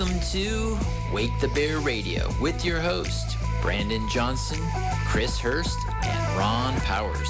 Welcome to Wake the Bear Radio with your host, Brandon Johnson, Chris Hurst, and Ron Powers.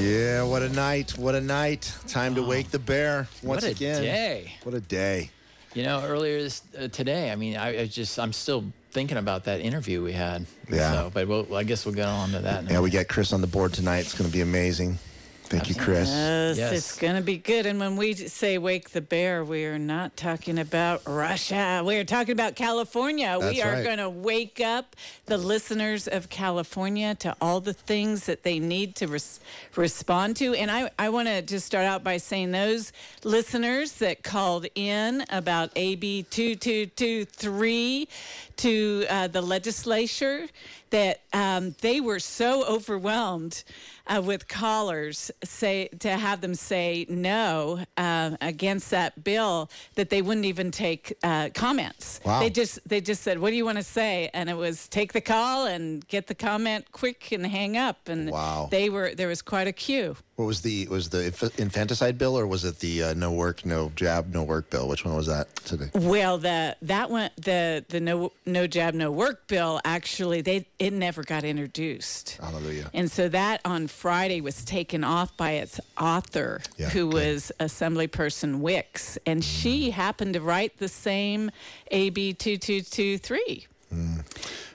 Yeah, what a night. What a night. Time to wake the bear once again. what a again. day. What a day. You know, earlier this, uh, today, I mean, I, I just, I'm still thinking about that interview we had. Yeah. So, but we'll, I guess we'll get on to that. Yeah, we got Chris on the board tonight. It's going to be amazing. Thank you, Chris. Yes, Yes. it's going to be good. And when we say wake the bear, we are not talking about Russia. We are talking about California. That's we are right. going to wake up the listeners of California to all the things that they need to res- respond to. And I, I want to just start out by saying those listeners that called in about AB 2223 to uh, the legislature that um, they were so overwhelmed uh, with callers say to have them say no uh, against that bill that they wouldn't even take uh, comments. Wow. They just they just said, "What do you want to say?" And it was take the call and get the comment quick and hang up. And Wow. they were there was quite a queue. What was the was the infanticide bill or was it the uh, no work, no jab, no work bill? Which one was that today? Well, the that one the the no no jab no work bill actually they it never got introduced. Hallelujah. And so that on Friday was taken off by its author, Yeah, who good. was Assemblyperson Wicks, and she happened to write the same AB two two two three.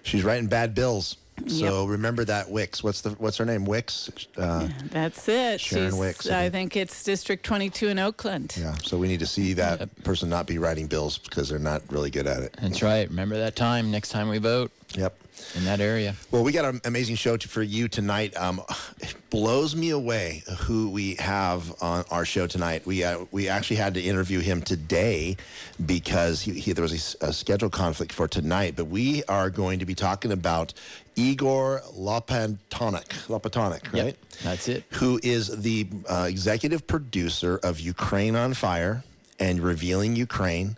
She's writing bad bills. So remember that Wicks. What's the what's her name? Wicks. Uh, That's it. Sharon She's- Wicks, I I think. think it's District twenty two in Oakland. yeah. So we need to see that person not be writing bills because they're not really good at it. That's right. Remember that time next time we vote Yep. in that area. Well, we got an amazing show to, for you tonight. Um, it blows me away who we have on our show tonight. We uh, we actually had to interview him today because he, he, there was a schedule conflict for tonight. But we are going to be talking about Igor Lopatonok, Lopatonok, right? Yep, that's it. Who is the uh, executive producer of Ukraine on Fire and Revealing Ukraine,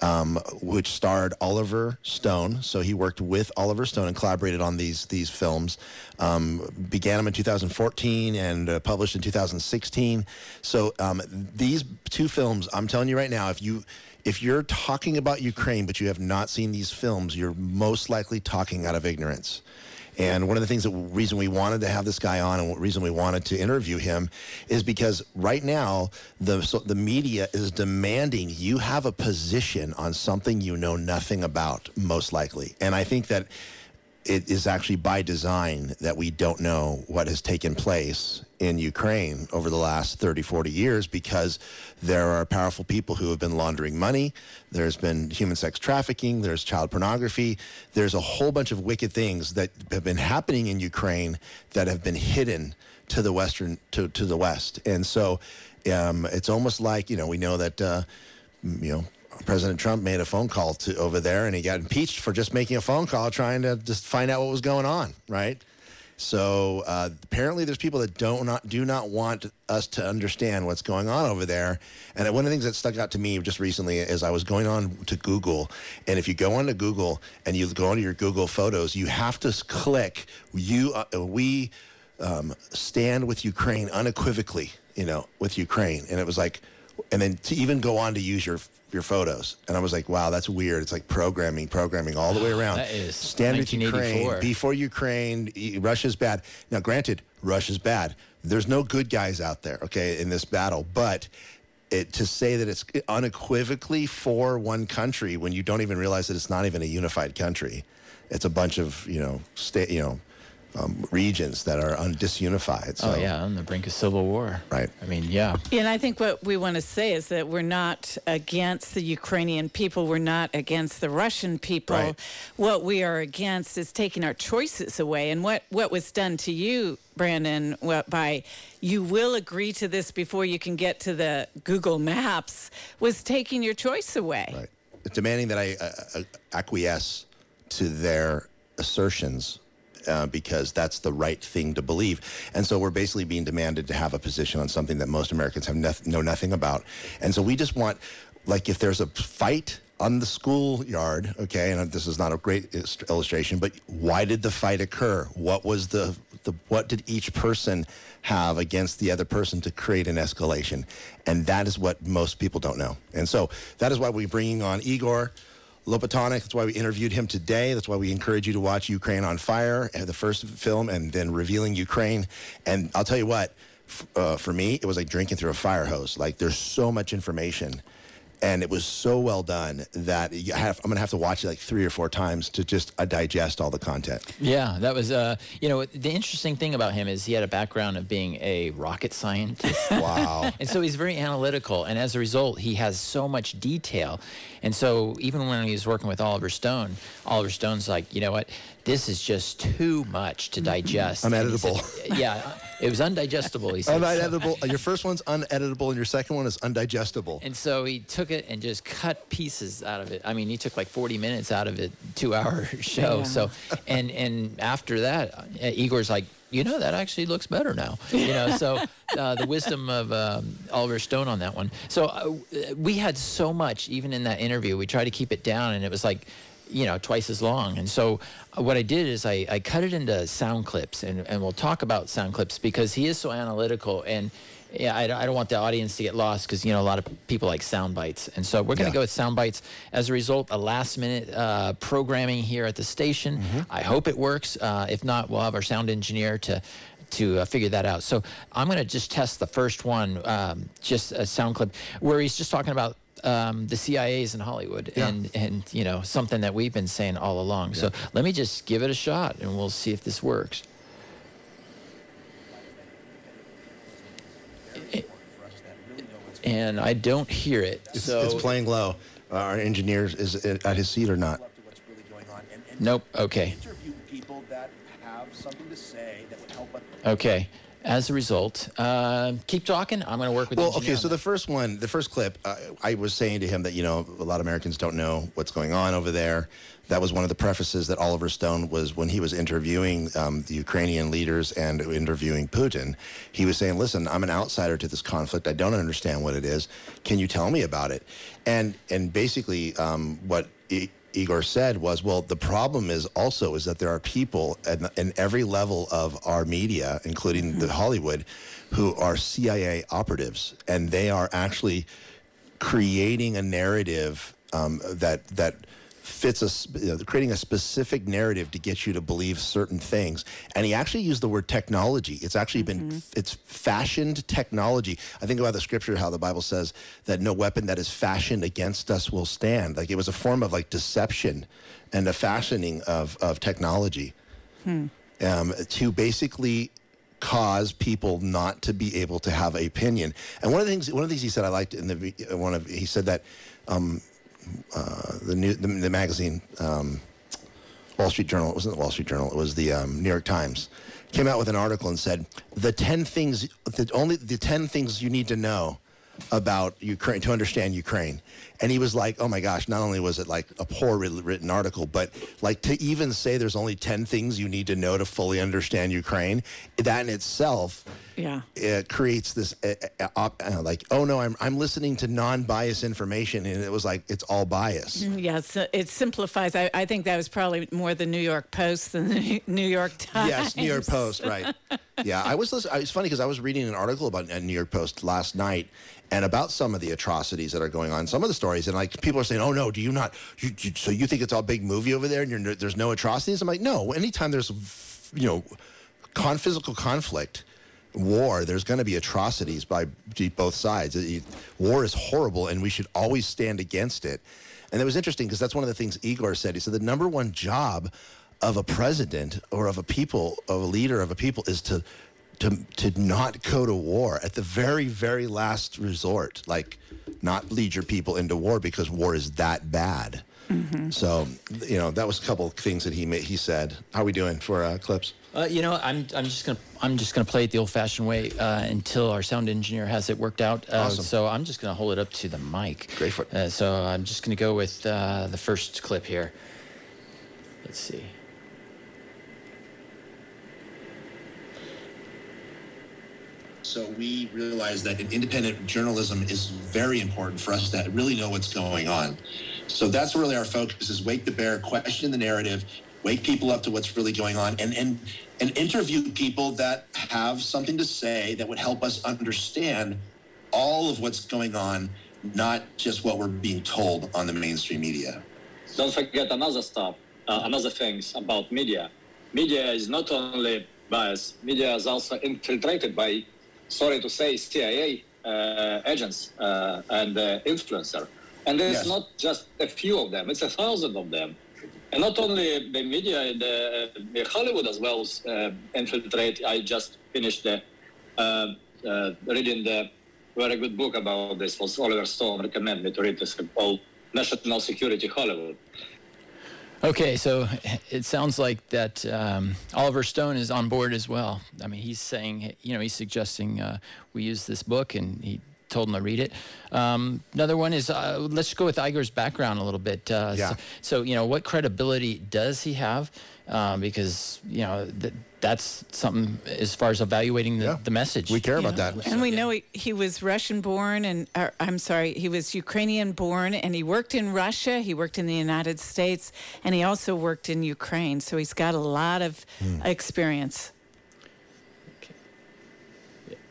um, which starred Oliver Stone. So he worked with Oliver Stone and collaborated on these these films. Um, began them in 2014 and uh, published in 2016. So um, these two films, I'm telling you right now, if you if you're talking about Ukraine but you have not seen these films, you're most likely talking out of ignorance. And one of the things that reason we wanted to have this guy on, and reason we wanted to interview him, is because right now the so the media is demanding you have a position on something you know nothing about, most likely. And I think that it is actually by design that we don't know what has taken place in Ukraine over the last 30, 40 years because there are powerful people who have been laundering money. There's been human sex trafficking. There's child pornography. There's a whole bunch of wicked things that have been happening in Ukraine that have been hidden to the Western, to, to the West. And so um, it's almost like, you know, we know that, uh, you know, President Trump made a phone call to over there, and he got impeached for just making a phone call, trying to just find out what was going on, right? So uh, apparently, there's people that don't not do not want us to understand what's going on over there. And one of the things that stuck out to me just recently is I was going on to Google, and if you go onto Google and you go onto your Google Photos, you have to click "you uh, we um, stand with Ukraine unequivocally," you know, with Ukraine, and it was like and then to even go on to use your your photos. And I was like, wow, that's weird. It's like programming, programming all the way around. That is Stand with Ukraine, 1984. be for Ukraine. Russia's bad. Now, granted, Russia's bad. There's no good guys out there, okay, in this battle. But it, to say that it's unequivocally for one country when you don't even realize that it's not even a unified country, it's a bunch of you know state you know um, regions that are un- disunified. So, Oh yeah, on the brink of civil war. Right. I mean, yeah. And I think what we want to say is that we're not against the Ukrainian people. We're not against the Russian people. Right. What we are against is taking our choices away. And what, what was done to you, Brandon, what, by you will agree to this before you can get to the Google Maps, was taking your choice away. Right. Demanding that I uh, uh, acquiesce to their assertions uh, because that's the right thing to believe. And so we're basically being demanded to have a position on something that most Americans have know nothing about. And so we just want, like, if there's a fight on the schoolyard, okay, and this is not a great illustration, but why did the fight occur? What was the, the what did each person have against the other person to create an escalation? And that is what most people don't know. And so that is why we're bringing on Igor Lopatonok. That's why we interviewed him today. That's why we encourage you to watch Ukraine on Fire, uh, the first film, and then Revealing Ukraine. And I'll tell you what, uh, for me, it was like drinking through a fire hose. Like there's so much information and it was so well done that have, I'm going to have to watch it like three or four times to just uh, digest all the content. Yeah, that was, uh, you know, the interesting thing about him is he had a background of being a rocket scientist. Wow. and so he's very analytical. And as a result, he has so much detail. And so even when he was working with Oliver Stone, Oliver Stone's like, you know what? This is just too much to digest. And he Uneditable. said- yeah, it was undigestible. He said. uneditable. Your first one's uneditable, and your second one is undigestible. And so he took it and just cut pieces out of it. I mean, he took like 40 minutes out of it, two-hour show. Yeah. So, and and after that, uh, Igor's like, you know, that actually looks better now. You know, so uh, the wisdom of um, Oliver Stone on that one. So uh, we had so much, even in that interview, we tried to keep it down, and it was like. You know, twice as long. And so, uh, what I did is I, I cut it into sound clips, and, and we'll talk about sound clips because he is so analytical. And yeah, I, I don't want the audience to get lost because you know a lot of people like sound bites, and so we're going to Yeah. go with sound bites. As a result, a last minute uh, programming here at the station. Mm-hmm. I hope it works. Uh, if not, we'll have our sound engineer to to uh, figure that out. So I'm going to just test the first one, um, just a sound clip where he's just talking about. Um, the CIA's in Hollywood, Yeah. and and you know something that we've been saying all along. So let me just give it a shot, and we'll see if this works. And I don't hear it. It's, so it's playing low. Uh, our engineer is it at his seat or not? what's really going on and, and Nope. Okay. interview people that have something to say that would help us. Okay. As a result, uh, keep talking. I'm going to work with. Well, okay. So the first one, the first clip, uh, I was saying to him that you know a lot of Americans don't know what's going on over there. That was one of the prefaces that Oliver Stone was when he was interviewing um, the Ukrainian leaders and interviewing Putin. He was saying, "Listen, I'm an outsider to this conflict. I don't understand what it is. Can you tell me about it?" And and basically, um, what. I- Igor said was, well, the problem is also is that there are people in, in every level of our media, including the Hollywood, who are CIA operatives, and they are actually creating a narrative um, that that fits a you know, creating a specific narrative to get you to believe certain things. And he actually used the word technology. It's actually been it's fashioned technology. I think about the scripture how the Bible says that no weapon that is fashioned against us will stand. Like it was a form of like deception and a fashioning of of technology um, to basically cause people not to be able to have a opinion. And one of the things, one of the things he said I liked in the one of he said that um, uh, the new the, the magazine um, Wall Street Journal. It wasn't the Wall Street Journal. It was the um, New York Times. Came out with an article and said the ten things, the only the ten things you need to know about Ukraine to understand Ukraine. And he was like, "Oh my gosh!" Not only was it like a poor written article, but like to even say there's only ten things you need to know to fully understand Ukraine, that in itself Yeah. it creates this uh, uh, op, uh, like, oh no, I'm I'm listening to non-biased information, and it was like it's all bias. Yes, it simplifies. I, I think that was probably more the New York Post than the New York Times. Yes, New York Post, right? yeah, I was. Listen, it's funny because I was reading an article about a New York Post last night, and about some of the atrocities that are going on. Some of the stories, and like people are saying, "Oh no, do you not? You, you, so you think it's all big movie over there, and you're, there's no atrocities?" I'm like, no. Anytime there's, you know, con physical conflict. War, there's going to be atrocities by both sides. War is horrible, and we should always stand against it. And it was interesting because that's one of the things Igor said. He said the number one job of a president or of a people, of a leader of a people, is to to to not go to war at the very very last resort. Like, not lead your people into war because war is that bad. So, you know, that was a couple of things that he made, he said. How are we doing for uh, clips? Uh, you know, I'm, I'm just gonna I'm just gonna play it the old-fashioned way uh, until our sound engineer has it worked out. Uh, Awesome. So I'm just gonna hold it up to the mic. Great for it. Uh, so I'm just gonna go with uh, the first clip here. Let's see. So we realize that independent journalism is very important for us to really know what's going on. So that's really our focus is wake the bear, question the narrative, wake people up to what's really going on and and and interview people that have something to say that would help us understand all of what's going on, not just what we're being told on the mainstream media. Don't forget another stuff, uh, another things about media. Media is not only biased, media is also infiltrated by, sorry to say, CIA uh, agents uh, and uh, influencer. And there's Yes. not just a few of them, it's a thousand of them. And not only the media, the, the Hollywood as well uh, infiltrate. I just finished the, uh, uh, reading the very good book about this. Was Oliver Stone recommended me to read this called National Security Hollywood. Okay, so it sounds like that um, Oliver Stone is on board as well. I mean, he's saying, you know, he's suggesting uh, we use this book, and he told him to read it. Um, another one is uh, let's go with Igor's background a little bit. Uh, Yeah. so, so, you know, what credibility does he have? Um, because you know th- that's something as far as evaluating the, Yeah. the message. We care about know? that. And we Yeah. know he, he was Russian born, and or, I'm sorry, he was Ukrainian born, and he worked in Russia, he worked in the United States, and he also worked in Ukraine. So he's got a lot of experience.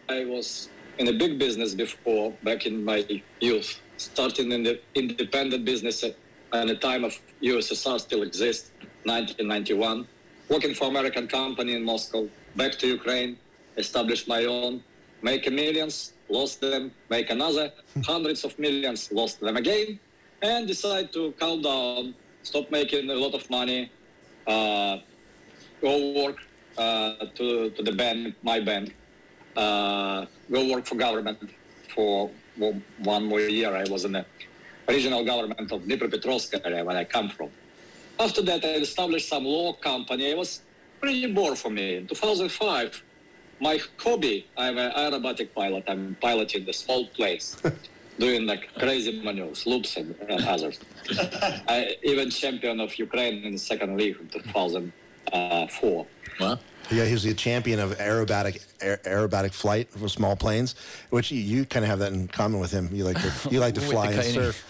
I was in a big business before, back in my youth, starting in the independent business at at the time of USSR still exists, 1991, working for American company in Moscow, back to Ukraine, established my own, make millions, lost them, make another, hundreds of millions, lost them again, and decide to calm down, stop making a lot of money, uh, go work uh, to, to the bank, my bank, uh, go work for government for one more year. I was in the regional government of Dnipropetrovsk area where I come from. After that, I established some law company. It was pretty bored for me. In 2005, my hobby, I'm an aerobatic pilot. I'm piloting the small planes, doing like crazy maneuvers, loops and, and others. I even champion of Ukraine in the second league in 2004. Well, Yeah, he was the champion of aerobatic aer- aerobatic flight for small planes, which you, you kind of have that in common with him. You like to you like to fly and surf.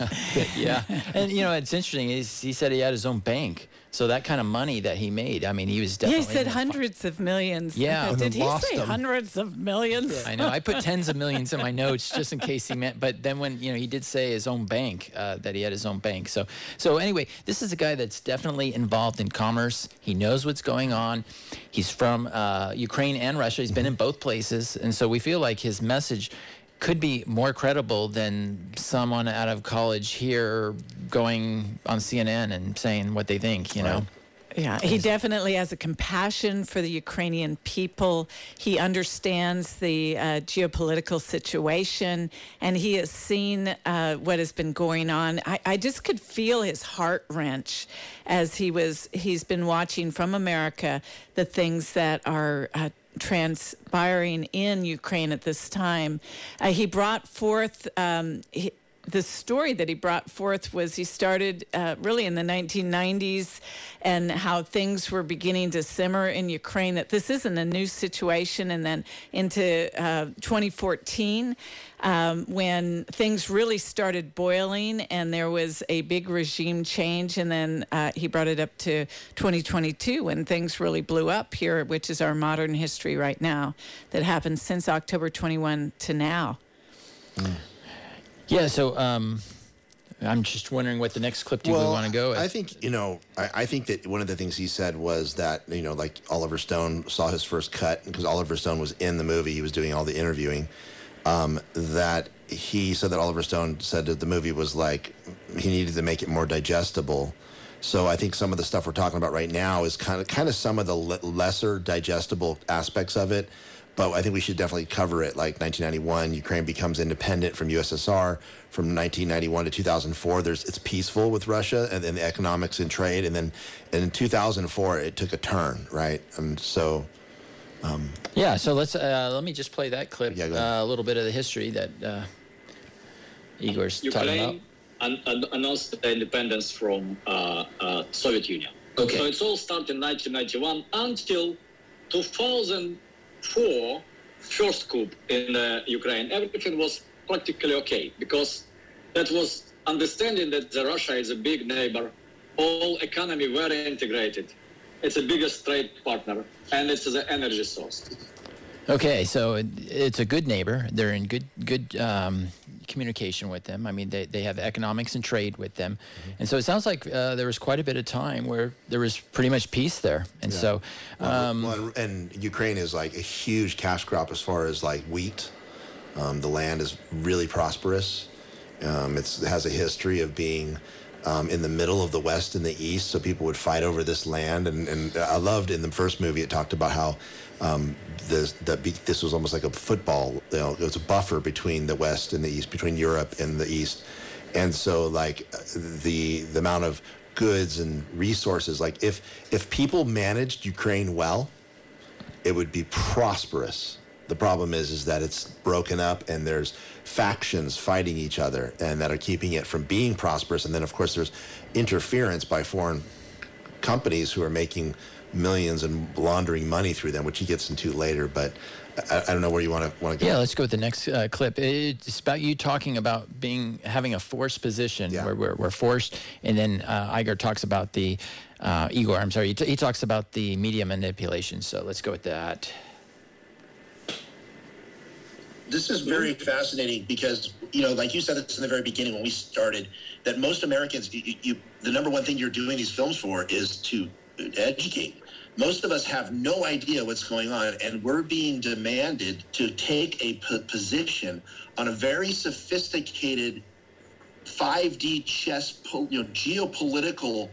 yeah, and you know it's interesting. Is he said he had his own bank, so that kind of money that he made. I mean, he was Yeah, definitely. he said hundreds of millions. Yeah. Did he say them. hundreds of millions? I know. I put tens of millions in my notes just in case he meant. But then when you know he did say his own bank uh, that he had his own bank. So so anyway, this is a guy that's definitely involved in commerce. He knows what's going on. He's from uh, Ukraine and Russia. He's been in both places, and so we feel like his message could be more credible than someone out of college here going on CNN and saying what they think. You know. Yeah, he definitely has a compassion for the Ukrainian people. He understands the uh, geopolitical situation, and he has seen uh, what has been going on. I, I just could feel his heart wrench as he was. He's been watching from America the things that are. Uh, transpiring in Ukraine at this time. Uh, he brought forth um, the story that he brought forth was he started uh, really in the 1990s and how things were beginning to simmer in Ukraine, that this isn't a new situation. And then into uh, 2014, um, when things really started boiling and there was a big regime change. And then uh, he brought it up to 2022 when things really blew up here, which is our modern history right now that happened since October 21 to now. Yeah. So um, I'm just wondering what the next clip do we want to go with? I think you know. I, I think that one of the things he said was that you know, like Oliver Stone saw his first cut because Oliver Stone was in the movie. He was doing all the interviewing. Um, that he said that Oliver Stone said that the movie was like he needed to make it more digestible. So I think some of the stuff we're talking about right now is kind of kind of some of the le- lesser digestible aspects of it. But I think we should definitely cover it. Like 1991, Ukraine becomes independent from USSR. From 1991 to 2004, there's it's peaceful with Russia and then the economics and trade. And then and in 2004, it took a turn, right? And so Yeah, so let's uh, let me just play that clip. Yeah, uh, a little bit of the history that uh, Igor's talking about. Ukraine an- an- announced the independence from uh, uh, Soviet Union. Okay. So it's all started in 1991 until 2004, first coup in uh, Ukraine. Everything was practically okay because that was understanding that the Russia is a big neighbor, all economy very integrated. It's the biggest trade partner, and it's the energy source. Okay, so it, it's a good neighbor. They're in good good um, communication with them. I mean, they, they have economics and trade with them, Mm-hmm. and so it sounds like uh, there was quite a bit of time where there was pretty much peace there. And so, um, well, and, and Ukraine is like a huge cash crop as far as like wheat. Um, the land is really prosperous. Um, it's, it has a history of being um, in the middle of the West and the East, so people would fight over this land. And, and I loved in the first movie it talked about how um, this this was almost like a football. You know, it was a buffer between the West and the East, between Europe and the East. And so, like the the amount of goods and resources, like if if people managed Ukraine well, it would be prosperous. The problem is, is that it's broken up and there's factions fighting each other and that are keeping it from being prosperous. And then, of course, there's interference by foreign companies who are making millions and laundering money through them, which he gets into later. But I, I don't know where you want to want to go. yeah, let's go with the next uh, clip. It's about you talking about being having a forced position Yeah. where we're, we're forced, and then uh, Igor talks about the uh, Igor. I'm sorry, he, t- he talks about the media manipulation. So let's go with that. this is very fascinating because you know like you said this in the very beginning when we started that most americans you, you, the number one thing you're doing these films for is to educate most of us have no idea what's going on and we're being demanded to take a p- position on a very sophisticated 5d chess po- you know geopolitical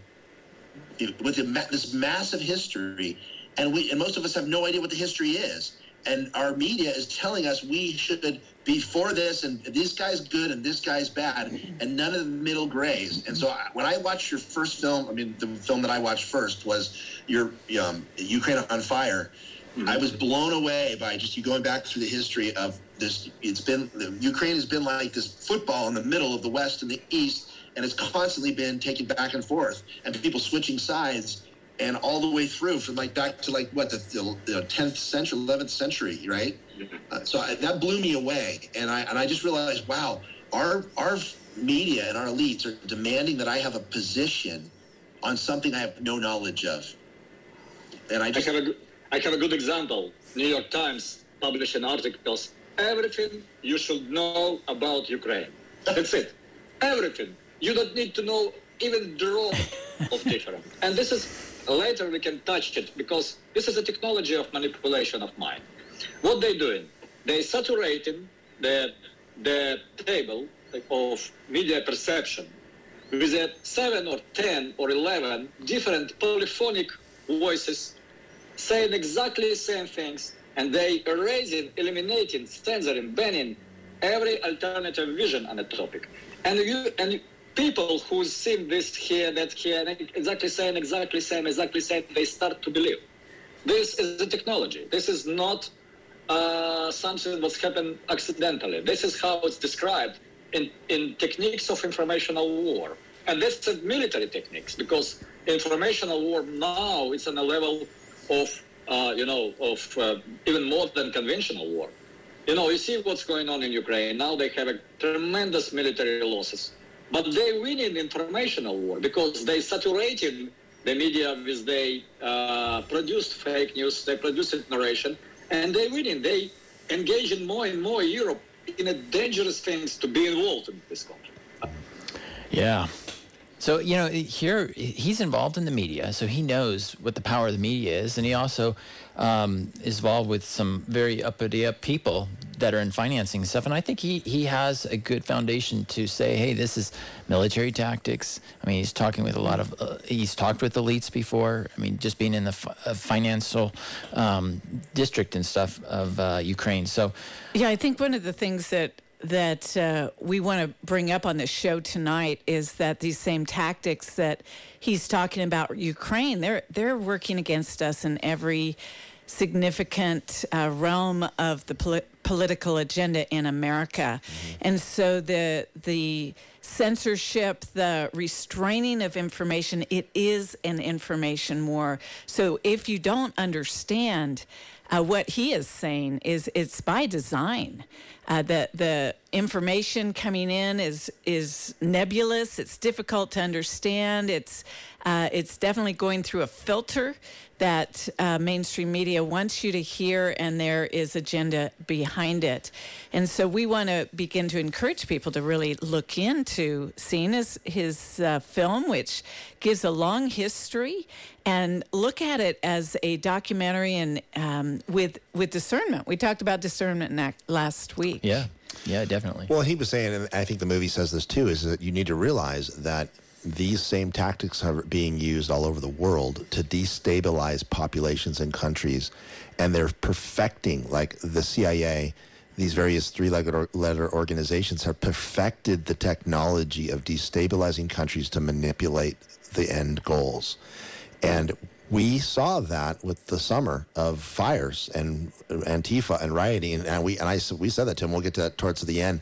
with ma- this massive history, and we and most of us have no idea what the history is. And our media is telling us we should be for this, and this guy's good and this guy's bad, and none of the middle grays. And so I, when I watched your first film, I mean, the film that I watched first was your um, Ukraine on Fire. I was blown away by just you going back through the history of this. It's been Ukraine has been like this football in the middle of the West and the East, and it's constantly been taken back and forth, and people switching sides, and all the way through from like back to like what the, the, the 10th century, 11th century, right? Uh, so I, that blew me away, and I and I just realized, wow, our our media and our elites are demanding that I have a position on something I have no knowledge of, and I I have a, good- have a good example. New York Times published publishing articles. Everything you should know about Ukraine. That's it. Everything. You don't need to know even drop of different. And this is later we can touch it because this is a technology of manipulation of mind. What they doing? They saturating the the table of media perception with a seven or ten or eleven different polyphonic voices saying exactly the same things, and they erasing, eliminating, censoring, banning every alternative vision on a topic. And you and people who see this here, that here, exactly same, exactly same, exactly same, they start to believe. This is the technology. This is not uh, something that's happened accidentally. This is how it's described in, in techniques of informational war. And that's the military techniques because informational war now is on a level of, uh, you know, of uh, even more than conventional war. You know, you see what's going on in Ukraine. Now they have a tremendous military losses. But they win in informational war because they saturating the media with they uh, produced fake news, they produced narration, and they win. winning. They engage in more and more Europe in a dangerous things to be involved in this country. Yeah. So, you know, here he's involved in the media, so he knows what the power of the media is. And he also um, is involved with some very uppity up people that are in financing stuff. And I think he, he has a good foundation to say, hey, this is military tactics. I mean, he's talking with a lot of, uh, he's talked with elites before. I mean, just being in the f- uh, financial um, district and stuff of uh, Ukraine. So, Yeah, I think one of the things that that uh, we want to bring up on this show tonight is that these same tactics that he's talking about Ukraine, they're they're working against us in every significant uh, realm of the poli- political agenda in America, and so the the censorship, the restraining of information, it is an information war. So if you don't understand uh, what he is saying is it's by design. Uh, the the information coming in is is nebulous. It's difficult to understand. It's uh, it's definitely going through a filter that uh, mainstream media wants you to hear, and there is agenda behind it. And so we want to begin to encourage people to really look into his, his uh, film, which gives a long history, and look at it as a documentary and um, with with discernment. We talked about discernment last week. Yeah, yeah, definitely. Well, he was saying, and I think the movie says this too, is that you need to realize that these same tactics are being used all over the world to destabilize populations and countries, and they're perfecting, like the CIA, these various three-legged letter organizations have perfected the technology of destabilizing countries to manipulate the end goals. And we saw that with the summer of fires and Antifa and rioting, and we and I we said that to him. We'll get to that towards the end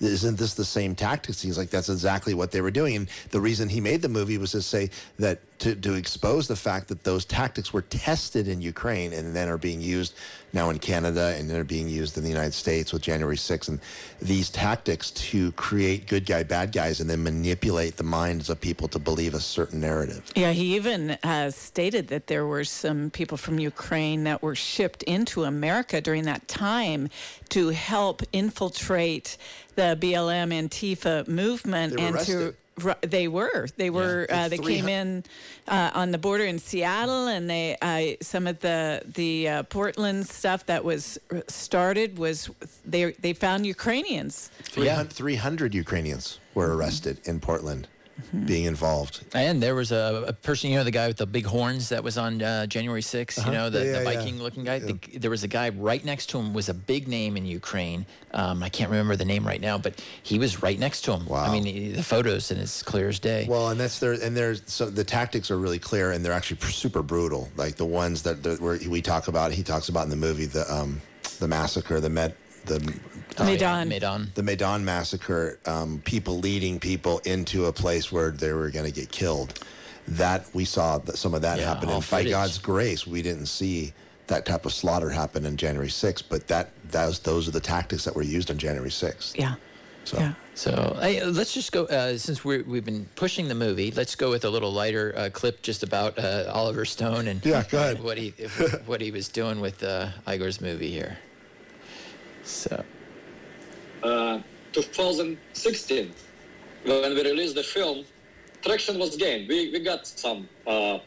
isn't this the same tactics? He's like, that's exactly what they were doing. And the reason he made the movie was to say that to, to expose the fact that those tactics were tested in Ukraine and then are being used now in Canada and they're being used in the United States with January 6th. And these tactics to create good guy, bad guys, and then manipulate the minds of people to believe a certain narrative. Yeah, he even uh, stated that there were some people from Ukraine that were shipped into America during that time to help infiltrate the BLM Antifa movement and arrested. to they were. They were. Yeah. Uh, they came in uh, on the border in Seattle, and they uh, some of the the uh, Portland stuff that was started was they they found Ukrainians. 300, 300 Ukrainians were arrested in Portland mm-hmm. being involved. And there was a, a, person, you know, the guy with the big horns that was on uh, January 6th, uh-huh. you know, the, yeah, the Viking yeah. looking guy. The, there was a guy right next to him was a big name in Ukraine. Um, I can't remember the name right now, but he was right next to him. Wow. I mean, the photos and it's clear as day. Well, and that's there, and there's so the tactics are really clear and they're actually super brutal. Like the ones that, that we talk about, he talks about in the movie, the um, the massacre, the Met, the oh, Maidan. Maidan. The Maidan massacre, um, people leading people into a place where they were going to get killed. That we saw that some of that yeah, happen. And by God's grace, we didn't see that type of slaughter happen on January 6th. But that, that was, those are the tactics that were used on January 6th. Yeah. So. Yeah. So hey, let's just go. Uh, since we have been pushing the movie, let's go with a little lighter uh, clip just about uh, Oliver Stone and yeah, go ahead. what he what he was doing with uh, Igor's movie here. So. Uh, 2016, when we released the film, traction was gained. We, we got some, uh,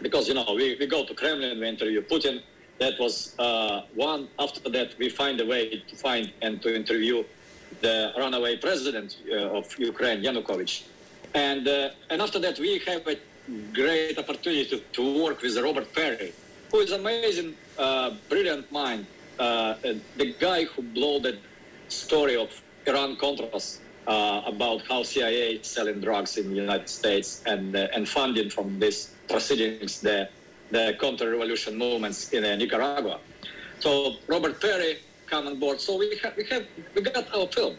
because, you know, we, we go to Kremlin, we interview Putin. That was uh, one. After that, we find a way to find and to interview the runaway president uh, of Ukraine, Yanukovych. And, uh, and after that, we have a great opportunity to, to work with Robert Parry who is amazing, brilliant mind, uh, the guy who blew the story of Iran Contras uh, about how CIA is selling drugs in the United States and uh, and funding from these proceedings the the counter-revolution movements in uh, Nicaragua. So Robert Parry come on board. So we have we have we got our film,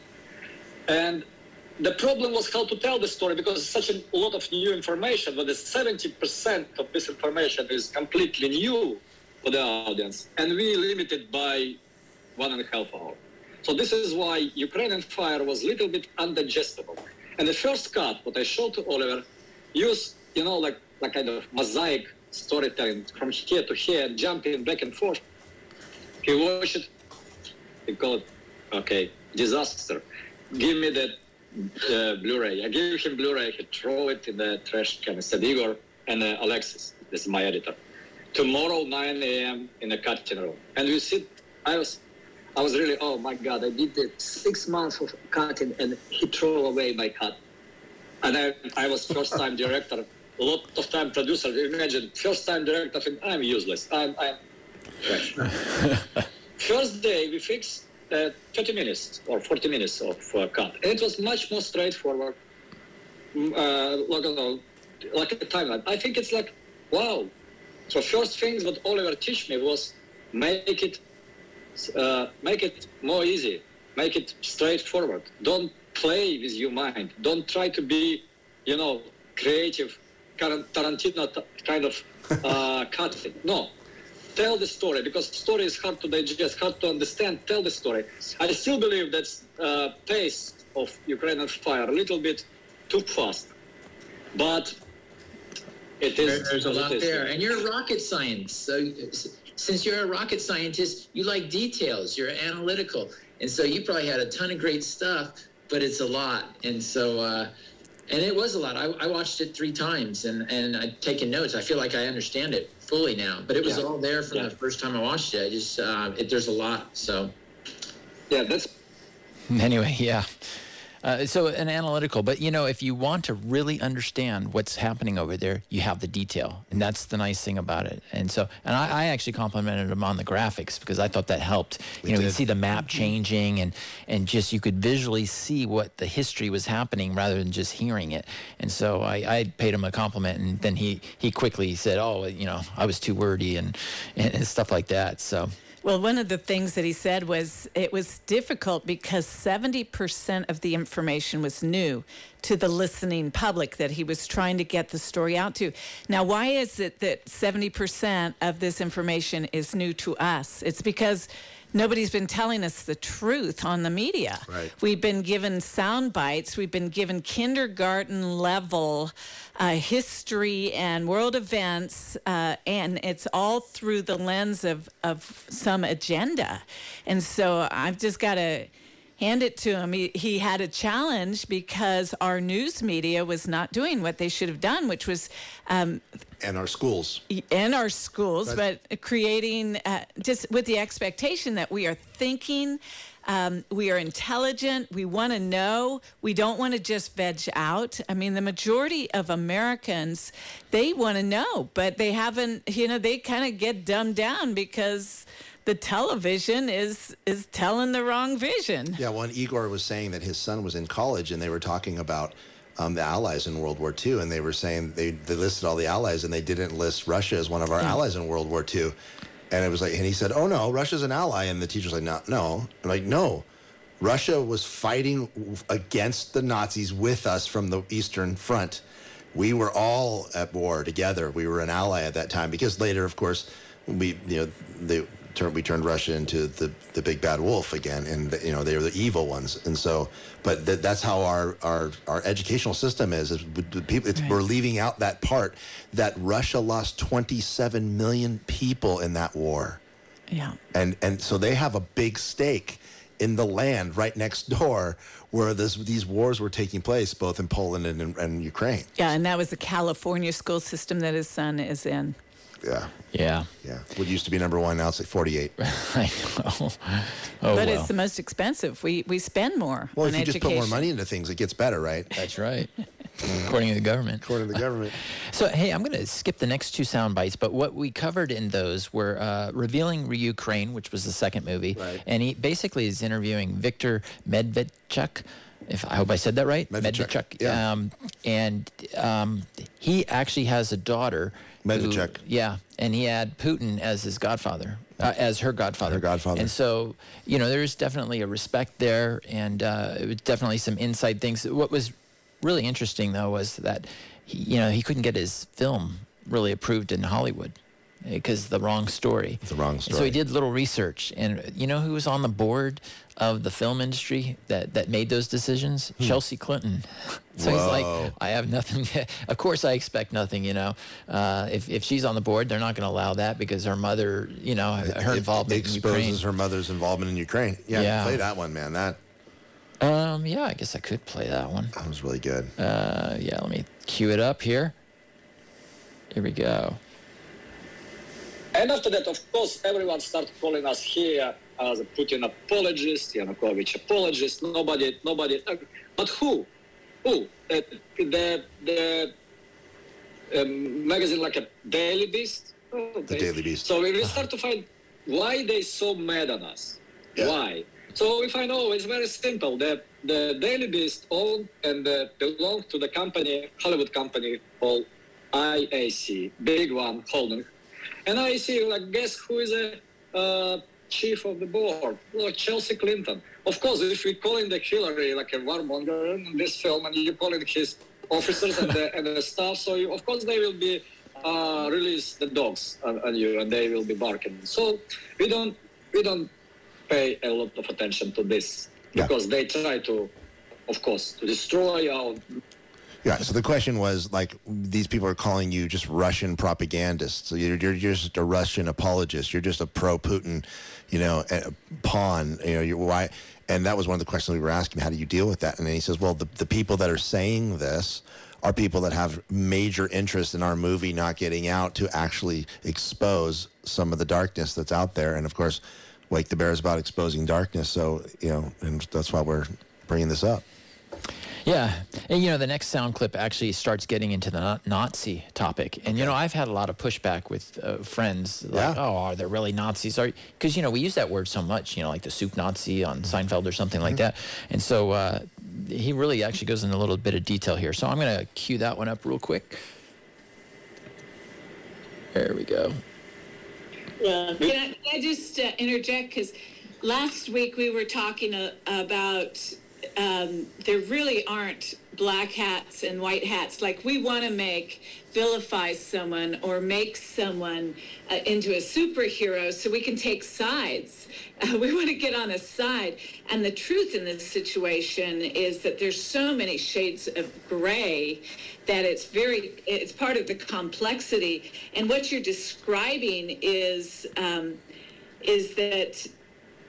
and the problem was how to tell the story because such a lot of new information. But the 70% of this information is completely new for the audience, and we limited by one and a half hour. So this is why Ukrainian Fire was a little bit undigestible. And the first cut, what I showed to Oliver, used, you know, like, like kind of mosaic storytelling from here to here, jumping back and forth. He watched it, he called okay, disaster. Give me that uh, Blu-ray. I gave him Blu-ray, he threw it in the trash can. I said, Igor and uh, Alexis, this is my editor tomorrow 9 a.m. in the cutting room. And we sit, I was, I was really, oh my God, I did the six months of cutting and he threw away my cut. And I, I was first time director, a lot of time producer. Imagine first time director, I'm useless. I'm, I'm first day we fixed uh, 30 minutes or 40 minutes of uh, cut. And it was much more straightforward, mm, uh, like, like a timeline. I think it's like, wow, so first things what Oliver teach me was make it uh, make it more easy, make it straightforward. Don't play with your mind. Don't try to be, you know, creative, Tarantino kind of uh, cutting. No, tell the story because story is hard to digest, hard to understand. Tell the story. I still believe that uh, pace of Ukrainian fire a little bit too fast, but it is. There- there's a lot there, and you're a rocket science. So s- since you're a rocket scientist, you like details. You're analytical, and so you probably had a ton of great stuff. But it's a lot, and so uh, and it was a lot. I, I watched it three times, and and I've taken notes. I feel like I understand it fully now. But it was Yeah. all there from Yeah. the first time I watched it. I just uh, it, there's a lot. So Yeah, that's Anyway, yeah. Uh, so an analytical, but you know, if you want to really understand what's happening over there, you have the detail, and that's the nice thing about it. And so, and I, I actually complimented him on the graphics because I thought that helped. We You know, you did. see the map changing, and and just you could visually see what the history was happening rather than just hearing it. And so I, I paid him a compliment, and then he he quickly said, "Oh, you know, I was too wordy," and, and stuff like that. So. Well, one of the things that he said was it was difficult because 70% of the information was new to the listening public that he was trying to get the story out to. Now, why is it that 70% of this information is new to us? It's because nobody's been telling us the truth on the media. Right. We've been given sound bites. We've been given kindergarten level uh, history and world events, uh, and it's all through the lens of, of some agenda. And so I've just got to hand it to him. He, he had a challenge because our news media was not doing what they should have done, which was um, And our schools. in our schools, That's- but creating uh, just with the expectation that we are thinking, um, we are intelligent, we want to know, we don't want to just veg out. I mean, the majority of Americans, they want to know, but they haven't, you know, they kind of get dumbed down because the television is is telling the wrong vision. Yeah, when Igor was saying that his son was in college and they were talking about um, the Allies in World War II, and they were saying they, they listed all the Allies and they didn't list Russia as one of our allies in World War II. And it was like, and he said, "Oh no, Russia's an ally," and the teacher's like, "No, no." I'm like, "No, Russia was fighting against the Nazis with us from the Eastern Front. We were all at war together. We were an ally at that time because later, of course, we you know they turned we turned Russia into the the big bad wolf again, and you know they were the evil ones. And so, but th- that's how our our our educational system is. is people, it's, we're leaving out that part that Russia lost 27 million people in that war Yeah. and and so they have a big stake in the land right next door where this these wars were taking place both in Poland and, in, and Ukraine. Yeah, and that was the California school system that his son is in. Yeah, Yeah, yeah. What used to be number one now it's like 48. I know. Oh, but well. it's the most expensive. We we spend more Well, on if you education. just put more money into things, it gets better, right? That's right. According to the government. According to the government. So, hey, I'm going to skip the next two sound bites, but what we covered in those were uh, revealing Ukraine, which was the second movie, Right. and he basically is interviewing Victor Medvedchuk. If I hope I said that right, Medvedchuk, yeah. Um, and um, he actually has a daughter. Medvedchuk. yeah, and he had Putin as his godfather, uh, as her godfather. Her godfather. And so, you know, there's definitely a respect there, and uh, it was definitely some inside things. What was really interesting, though, was that he, you know he couldn't get his film really approved in Hollywood because the wrong story. The wrong And so he did little research, and you know who was on the board of the film industry that that made those decisions? Chelsea Clinton. so he's Hmm. Like, I have nothing. of course, I expect nothing. You know, uh, if if she's on the board, they're not going to allow that because her mother, you know, her It involvement in Ukraine. exposes her mother's involvement in Ukraine. Yeah, Yeah. play that one, man. That Um, yeah, I guess I could play that one. that was really good. Uh, yeah, let me cue it up here. Here we go. And after that, of course, everyone started calling us here as a Putin apologist, Yanukovych apologist. Nobody, nobody. But who? Who? Uh, the the um, magazine like a Daily Beast. Oh, The Daily Beast. So we start to find why they so mad on us. Yeah. Why? So we find oh, it's very simple. The the Daily Beast owned and uh, belonged to the company, Hollywood company called IAC, big one holding. And I see, like, guess who is a uh, chief of the board? Well, Chelsea Clinton. Of course, if we call in the Hillary like a warmonger in this film, and you call in his officers and the, and the staff, so you, of course they will be uh, release the dogs on, on you, and they will be barking. So we don't we don't pay a lot of attention to this Yeah. because they try to, of course, to destroy our Yeah. So the question was like, these people are calling you just Russian propagandists. So you're, you're just a Russian apologist. You're just a pro-Putin, you know, pawn. You know, you're why. And that was one of the questions we were asking. How do you deal with that? And then he says, well, the, the people that are saying this are people that have major interest in our movie not getting out to actually expose some of the darkness that's out there. And of course, Wake the Bear is about exposing darkness. So, you know, and that's why we're bringing this up. Yeah, and you know the next sound clip actually starts getting into the Nazi topic, and you know I've had a lot of pushback with uh, friends like, Yeah. "Oh, are there really Nazis?" Are because you know we use that word so much, you know, like the soup Nazi on Seinfeld or something like that, and so uh, he really actually goes into a little bit of detail here. So I'm going to cue that one up real quick. There we go. Can I, can I just uh, interject? Because last week we were talking uh, about um, there really aren't black hats and white hats. Like we want to make vilify someone or make someone uh, into a superhero so we can take sides. Uh, we want to get on a side. And the truth in this situation is that there's so many shades of gray that it's very it's part of the complexity. And what you're describing is um, is that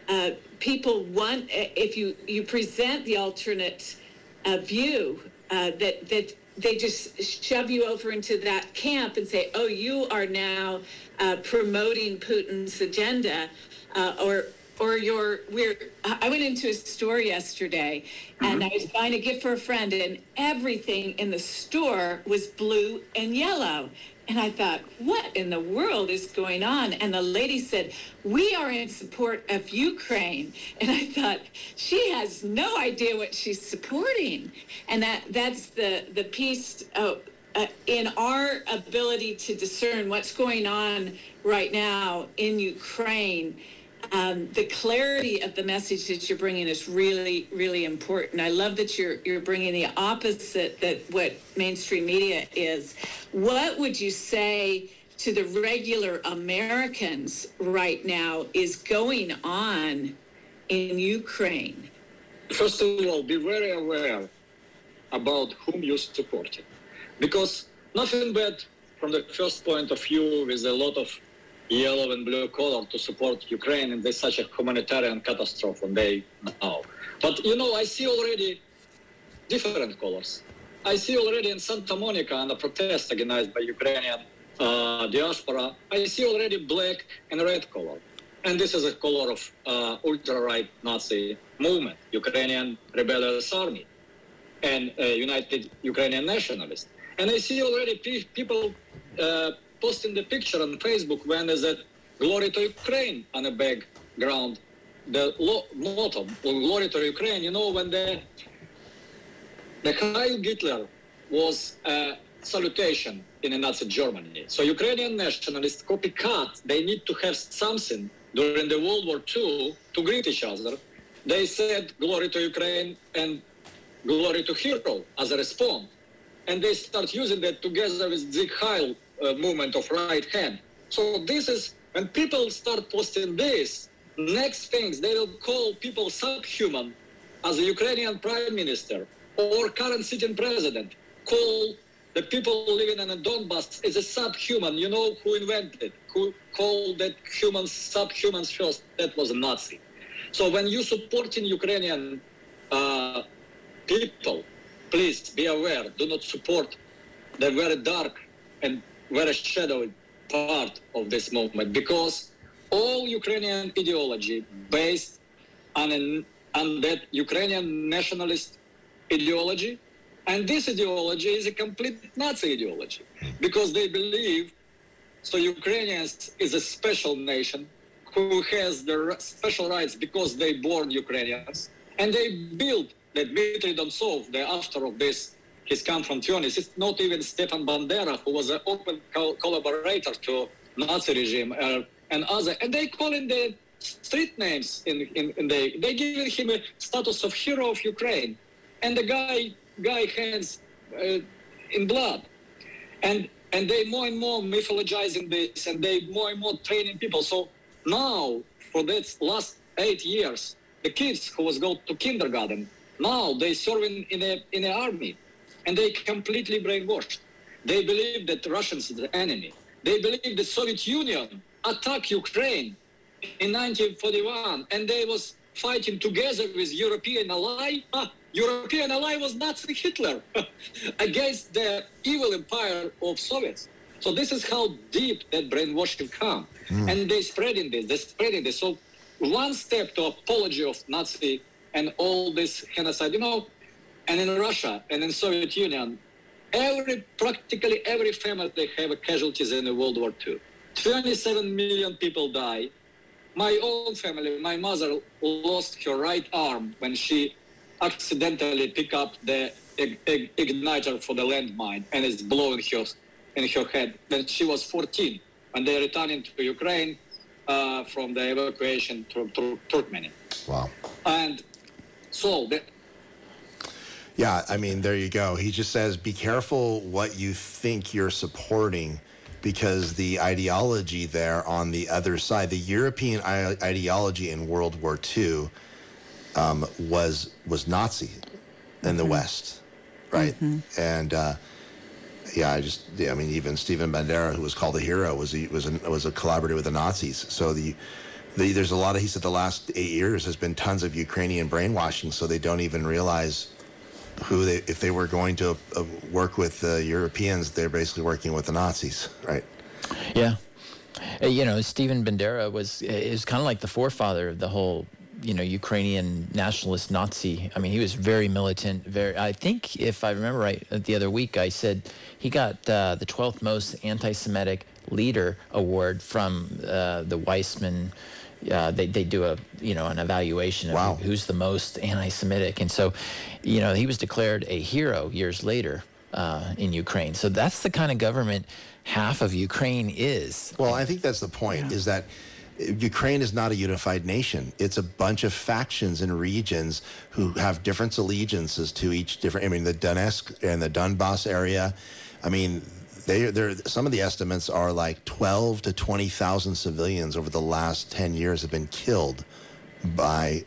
uh, people want if you you present the alternate uh, view uh, that that they just shove you over into that camp and say, "Oh, you are now uh, promoting Putin's agenda," uh, or or you're we're. I went into a store yesterday and I was buying a gift for a friend, and everything in the store was blue and yellow. And I thought, what in the world is going on? And the lady said, we are in support of Ukraine. And I thought, she has no idea what she's supporting. And that that's the, the piece uh, uh, in our ability to discern what's going on right now in Ukraine um, the clarity of the message that you're bringing is really, really important. I love that you're you're bringing the opposite that what mainstream media is. What would you say to the regular Americans right now is going on in Ukraine? First of all, be very aware about whom you're supporting. Because nothing bad from the first point of view with a lot of yellow and blue color to support Ukraine in this such a humanitarian catastrophe and they now. But you know, I see already different colors. I see already in Santa Monica on a protest organized by Ukrainian uh, diaspora, I see already black and red color. And this is a color of uh, ultra-right Nazi movement, Ukrainian Rebellious Army, and uh, United Ukrainian Nationalists. And I see already pe- people uh, posting the picture on Facebook when there's a glory to Ukraine on the background. The lo- motto, glory to Ukraine, you know, when the, the Heil Hitler was a salutation in a Nazi Germany. So Ukrainian nationalists copycat, they need to have something during the World War II to greet each other. They said glory to Ukraine and glory to hero as a response. And they start using that together with Sieg Heil uh, movement of right hand. So this is when people start posting this, next things they will call people subhuman as a Ukrainian prime minister or current sitting president call the people living in the Donbass is a subhuman. You know who invented, who called that humans subhumans first? That was a Nazi. So when you supporting Ukrainian uh, people, please be aware. Do not support the very dark and very shadowy part of this movement because all Ukrainian ideology based on, an, on that Ukrainian nationalist ideology and this ideology is a complete Nazi ideology because they believe so Ukrainians is a special nation who has the special rights because they born Ukrainians and they built that Dmitry Dontsov, the author of this, he's come from Tunis. It's not even Stefan Bandera, who was an open co- collaborator to Nazi regime uh, and other, and they call him the street names in, in, in the, they give him a status of hero of Ukraine. And the guy, guy hands uh, in blood. And and they more and more mythologizing this, and they more and more training people. So now, for this last eight years, the kids who was go to kindergarten now they serving in a in the army, and they completely brainwashed. They believe that Russians is the enemy. They believe the Soviet Union attacked Ukraine in 1941, and they was fighting together with European ally. Ah, European ally was Nazi Hitler against the evil empire of Soviets. So this is how deep that brainwashing come, and they spreading this. They spreading this. So one step to apology of Nazi and all this genocide, you know, and in Russia and in Soviet Union, every practically every family they have casualties in the World War II. 27 million people die. My own family, my mother lost her right arm when she accidentally picked up the ig- ig- igniter for the landmine and it's blowing her in her head. When she was 14, when they returning to Ukraine uh, from the evacuation to, to. Wow. And so the, Yeah, I mean, there you go. He just says, be careful what you think you're supporting because the ideology there on the other side, the European I- ideology in World War II um, was was Nazi in the West, right? And uh, yeah, I just, yeah, I mean, even Stephen Bandera, who was called a hero, was a, was a, was a collaborator with the Nazis. So the, the there's a lot of he said the last eight years has been tons of Ukrainian brainwashing, so they don't even realize who they if they were going to uh, work with the Europeans, they're basically working with the Nazis, right? Yeah. Uh, You know, Stephen Bandera was is kind of like the forefather of the whole, you know, Ukrainian nationalist Nazi. I mean, he was very militant. Very. I think if I remember right, uh, the other week I said he got uh, the 12th most anti-Semitic leader award from uh, the Weissman. Uh, they they do a you know an evaluation of Wow. who's the most anti-Semitic, and so, you know, he was declared a hero years later uh, in Ukraine. So that's the kind of government half of Ukraine is. Well, I think that's the point is that Ukraine is not a unified nation. It's a bunch of factions and regions who have different allegiances to each different. I mean, the Donetsk and the Donbass area. I mean, they they're some of the estimates are like 12 to 20,000 civilians over the last 10 years have been killed by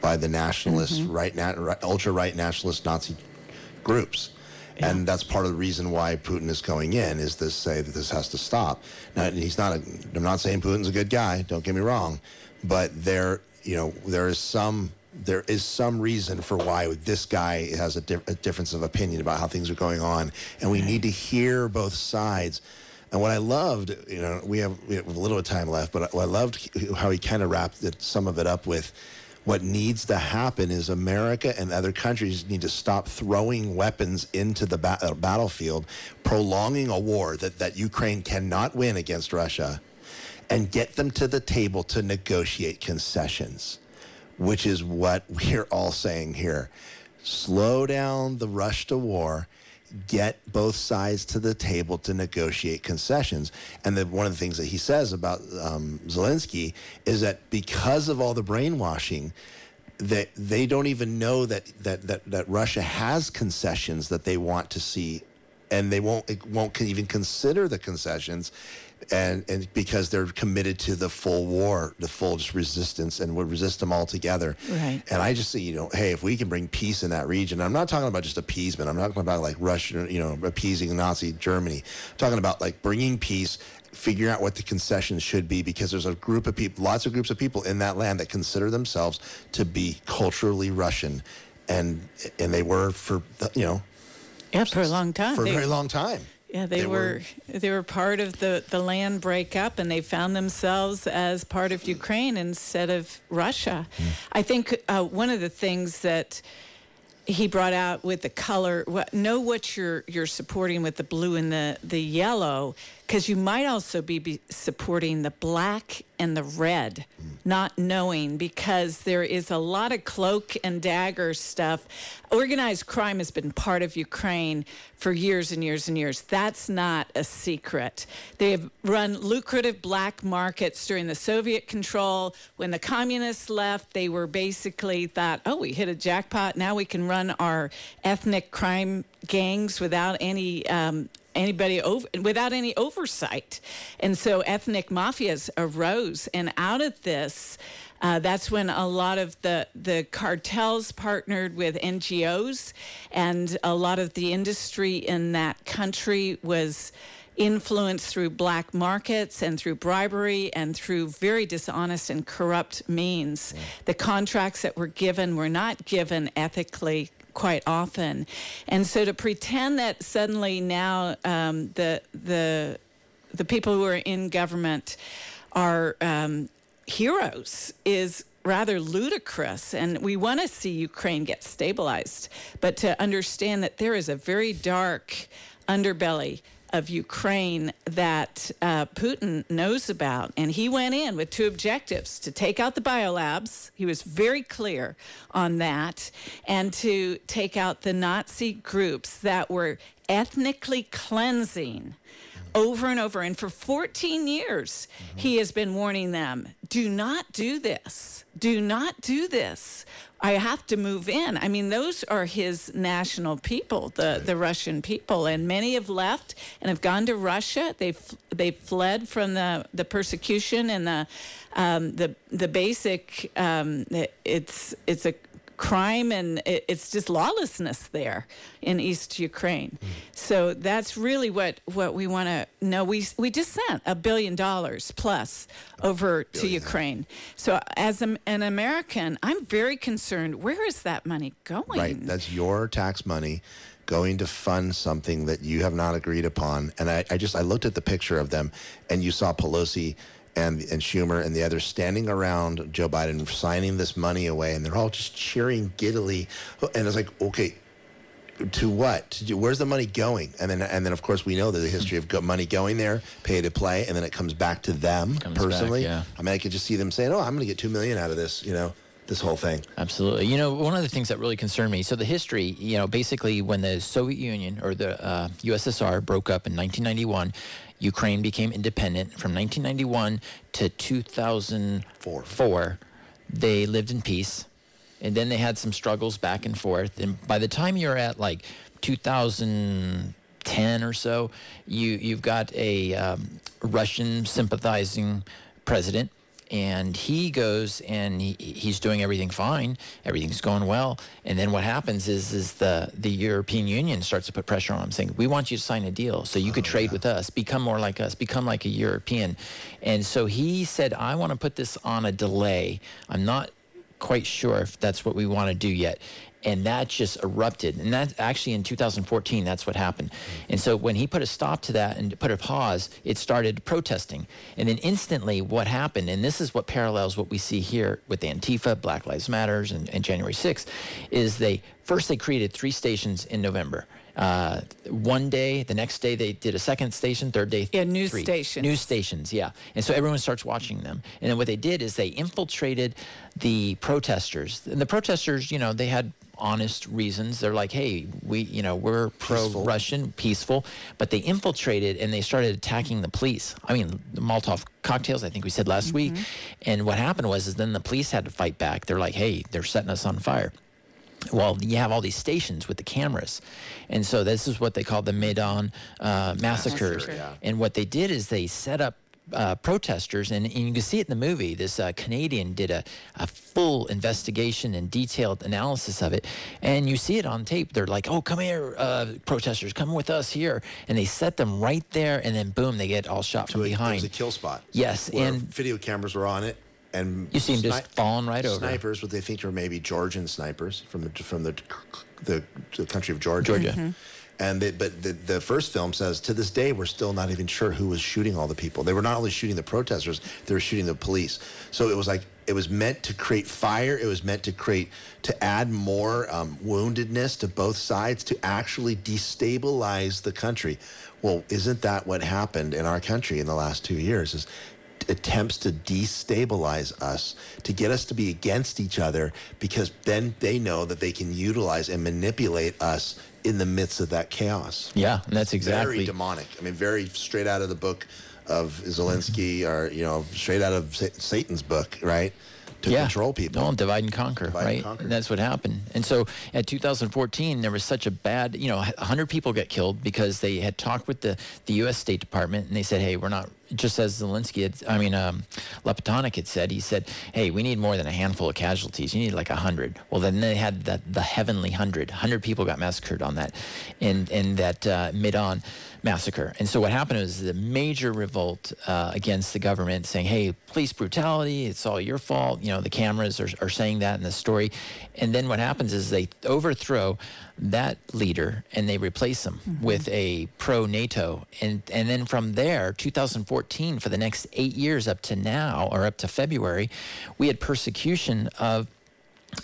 by the nationalist mm-hmm. right, na- right ultra right nationalist Nazi groups. And that's part of the reason why Putin is going in is to say that this has to stop. Now he's not. A, I'm not saying Putin's a good guy. Don't get me wrong, but there, you know, there is some there is some reason for why this guy has a, di- a difference of opinion about how things are going on, and we need to hear both sides. And what I loved, you know, we have, we have a little time left, but I loved how he kind of wrapped it, some of it up with what needs to happen is America and other countries need to stop throwing weapons into the ba- uh, battlefield, prolonging a war that, that Ukraine cannot win against Russia, and get them to the table to negotiate concessions, which is what we're all saying here. Slow down the rush to war. Get both sides to the table to negotiate concessions. And one of the things that he says about um, Zelensky is that because of all the brainwashing, that they don't even know that, that, that, that Russia has concessions that they want to see, and they won't it won't even consider the concessions, and and because they're committed to the full war, the full just resistance, and would resist them altogether. Right. And I just see, you know, hey, if we can bring peace in that region, I'm not talking about just appeasement. I'm not talking about like Russia, you know, appeasing Nazi Germany. I'm talking about like bringing peace, figuring out what the concessions should be, because there's a group of people, lots of groups of people in that land that consider themselves to be culturally Russian, and and they were for the- you know Yeah, for a long time. for a very long time. Yeah, they, They were, were- they were part of the, the land breakup, and they found themselves as part of Ukraine instead of Russia. I think uh, one of the things that he brought out with the color, what, know what you're you're supporting with the blue and the the yellow, because you might also be, be supporting the black and the red, not knowing because there is a lot of cloak and dagger stuff. Organized crime has been part of Ukraine for years and years and years. That's not a secret. They have run lucrative black markets during the Soviet control. When the communists left, they were basically thought, oh, we hit a jackpot. Now we can run our ethnic crime gangs without any um, anybody over without any oversight, and so ethnic mafias arose, and out of this. Uh, that's when a lot of the, the cartels partnered with NGOs, and a lot of the industry in that country was influenced through black markets and through bribery and through very dishonest and corrupt means. The contracts that were given were not given ethically quite often, and so to pretend that suddenly now um, the the the people who are in government are um, heroes is rather ludicrous. And we want to see Ukraine get stabilized, but to understand that there is a very dark underbelly of Ukraine that uh, Putin knows about. And he went in with two objectives to take out the biolabs. He was very clear on that. And to take out the Nazi groups that were ethnically cleansing over and over. And for 14 years, mm-hmm. he has been warning them do not do this. Do not do this. I have to move in. I mean, those are his national people, the, the Russian people, and many have left and have gone to Russia. They've they've fled from the, the persecution and the um, the the basic. Um, it's it's a crime and it's just lawlessness there in East Ukraine. Mm. So that's really what, what we want to know. We, we just sent a billion dollars plus over to Ukraine. So as a, an American, I'm very concerned. Where is that money going? Right. That's your tax money going to fund something that you have not agreed upon. And I, I just, I looked at the picture of them and you saw Pelosi and and Schumer and the others standing around Joe Biden signing this money away, and they're all just cheering giddily. And it's like, okay, to what? To do, where's the money going? And then and then of course we know that the history of money going there, pay to play, and then it comes back to them comes personally. Back, yeah. I mean, I could just see them saying, "Oh, I'm going to get two million out of this," you know this whole thing. Absolutely. You know, one of the things that really concerned me. So the history, you know, basically when the Soviet Union or the uh, USSR broke up in 1991, Ukraine became independent from 1991 to 2004. Four. They lived in peace, and then they had some struggles back and forth. And by the time you're at like 2010 or so, you you've got a um, Russian sympathizing president and he goes and he, he's doing everything fine everything's going well and then what happens is is the the european union starts to put pressure on him saying we want you to sign a deal so you could oh, trade yeah. with us become more like us become like a european. And so he said i want to put this on a delay. I'm not quite sure if that's what we want to do yet and that just erupted. And that actually in 2014, that's what happened. And so when he put a stop to that and put a pause, it started protesting. And then instantly, what happened, and this is what parallels what we see here with Antifa, Black Lives Matters, and, and January 6th, is they first they created three stations in November. Uh, one day, the next day they did a second station, third day, yeah, news three. stations, news stations, yeah. And so everyone starts watching them. And then what they did is they infiltrated the protesters. And the protesters, you know, they had honest reasons. They're like, hey, we, you know, we're pro-Russian, peaceful, but they infiltrated and they started attacking the police. I mean, the Molotov cocktails, I think we said last mm-hmm. week. And what happened was, is then the police had to fight back. They're like, hey, they're setting us on fire. Well, you have all these stations with the cameras. And so this is what they call the Maidan uh, massacres. Massacre, yeah. And what they did is they set up uh, protesters, and, and, you can see it in the movie. This uh, Canadian did a, a, full investigation and detailed analysis of it, and you see it on tape. They're like, "Oh, come here, uh, protesters, come with us here," and they set them right there, and then boom, they get all shot from behind. It was a kill spot. Yes, and video cameras were on it, and you see them just falling right over. Snipers, what they think are maybe Georgian snipers from the from the the, the country of Georgia. Georgia. Mm-hmm. And they, but the, the first film says to this day we're still not even sure who was shooting all the people. They were not only shooting the protesters, they were shooting the police. So it was like it was meant to create fire. It was meant to create to add more um, woundedness to both sides to actually destabilize the country. Well, isn't that what happened in our country in the last two years? Is attempts to destabilize us, to get us to be against each other, because then they know that they can utilize and manipulate us in the midst of that chaos. Yeah, that's exactly very demonic. I mean, very straight out of the book of Zelensky, or you know, straight out of Satan's book, right? To control people. No, divide and conquer, Divide and right? conquer. that's what happened. And so at 2014, there was such a bad, you know, 100 people got killed because they had talked with the, the U.S. State Department and they said, hey, we're not, just as Zelensky had, I mean, um, Lopatonok had said, he said, hey, we need more than a handful of casualties. You need like 100. Well, then they had that, the heavenly 100. 100 people got massacred on that, in, in that uh, Maidan massacre. And so what happened was the major revolt uh, against the government saying, hey, police brutality, it's all your fault. You know, the cameras are, are saying that in the story. And then what happens is they overthrow that leader and they replace him with a pro NATO. And, and then from there, 2014, for the next eight years up to now, or up to February, we had persecution of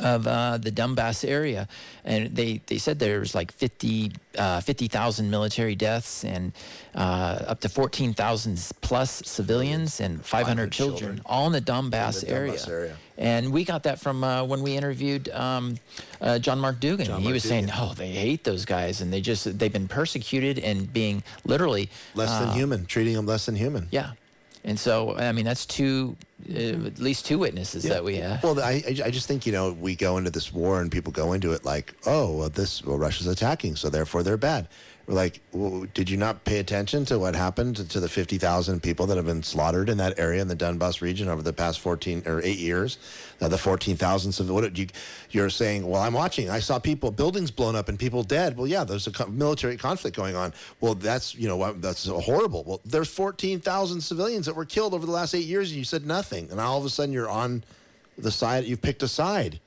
of uh, the Donbass area, and they, they said there was like 50 uh, 50,000 military deaths and uh, up to 14,000 plus civilians and 500 children, children. all in the Donbass, In the area. Donbass area. And we got that from uh, when we interviewed um, uh, John Mark Dougan. John he Mark was saying, Dougan. "Oh, they hate those guys, and they just they've been persecuted and being literally less than uh, human, treating them less than human. Yeah, and so I mean that's two, uh, at least two witnesses that we have. Well, I, I I just think you know we go into this war and people go into it like, oh, well, this well Russia's attacking, so therefore they're bad. Like, well, did you not pay attention to what happened to, the fifty thousand people that have been slaughtered in that area in the Donbass region over the past fourteen or eight years? Uh, the fourteen thousand civil. What you you're saying? Well, I'm watching. I saw people buildings blown up and people dead. Well, yeah, there's a co- military conflict going on. Well, that's you know that's horrible. Well, there's fourteen thousand civilians that were killed over the last eight years, and you said nothing. And all of a sudden, you're on the side. You've picked a side.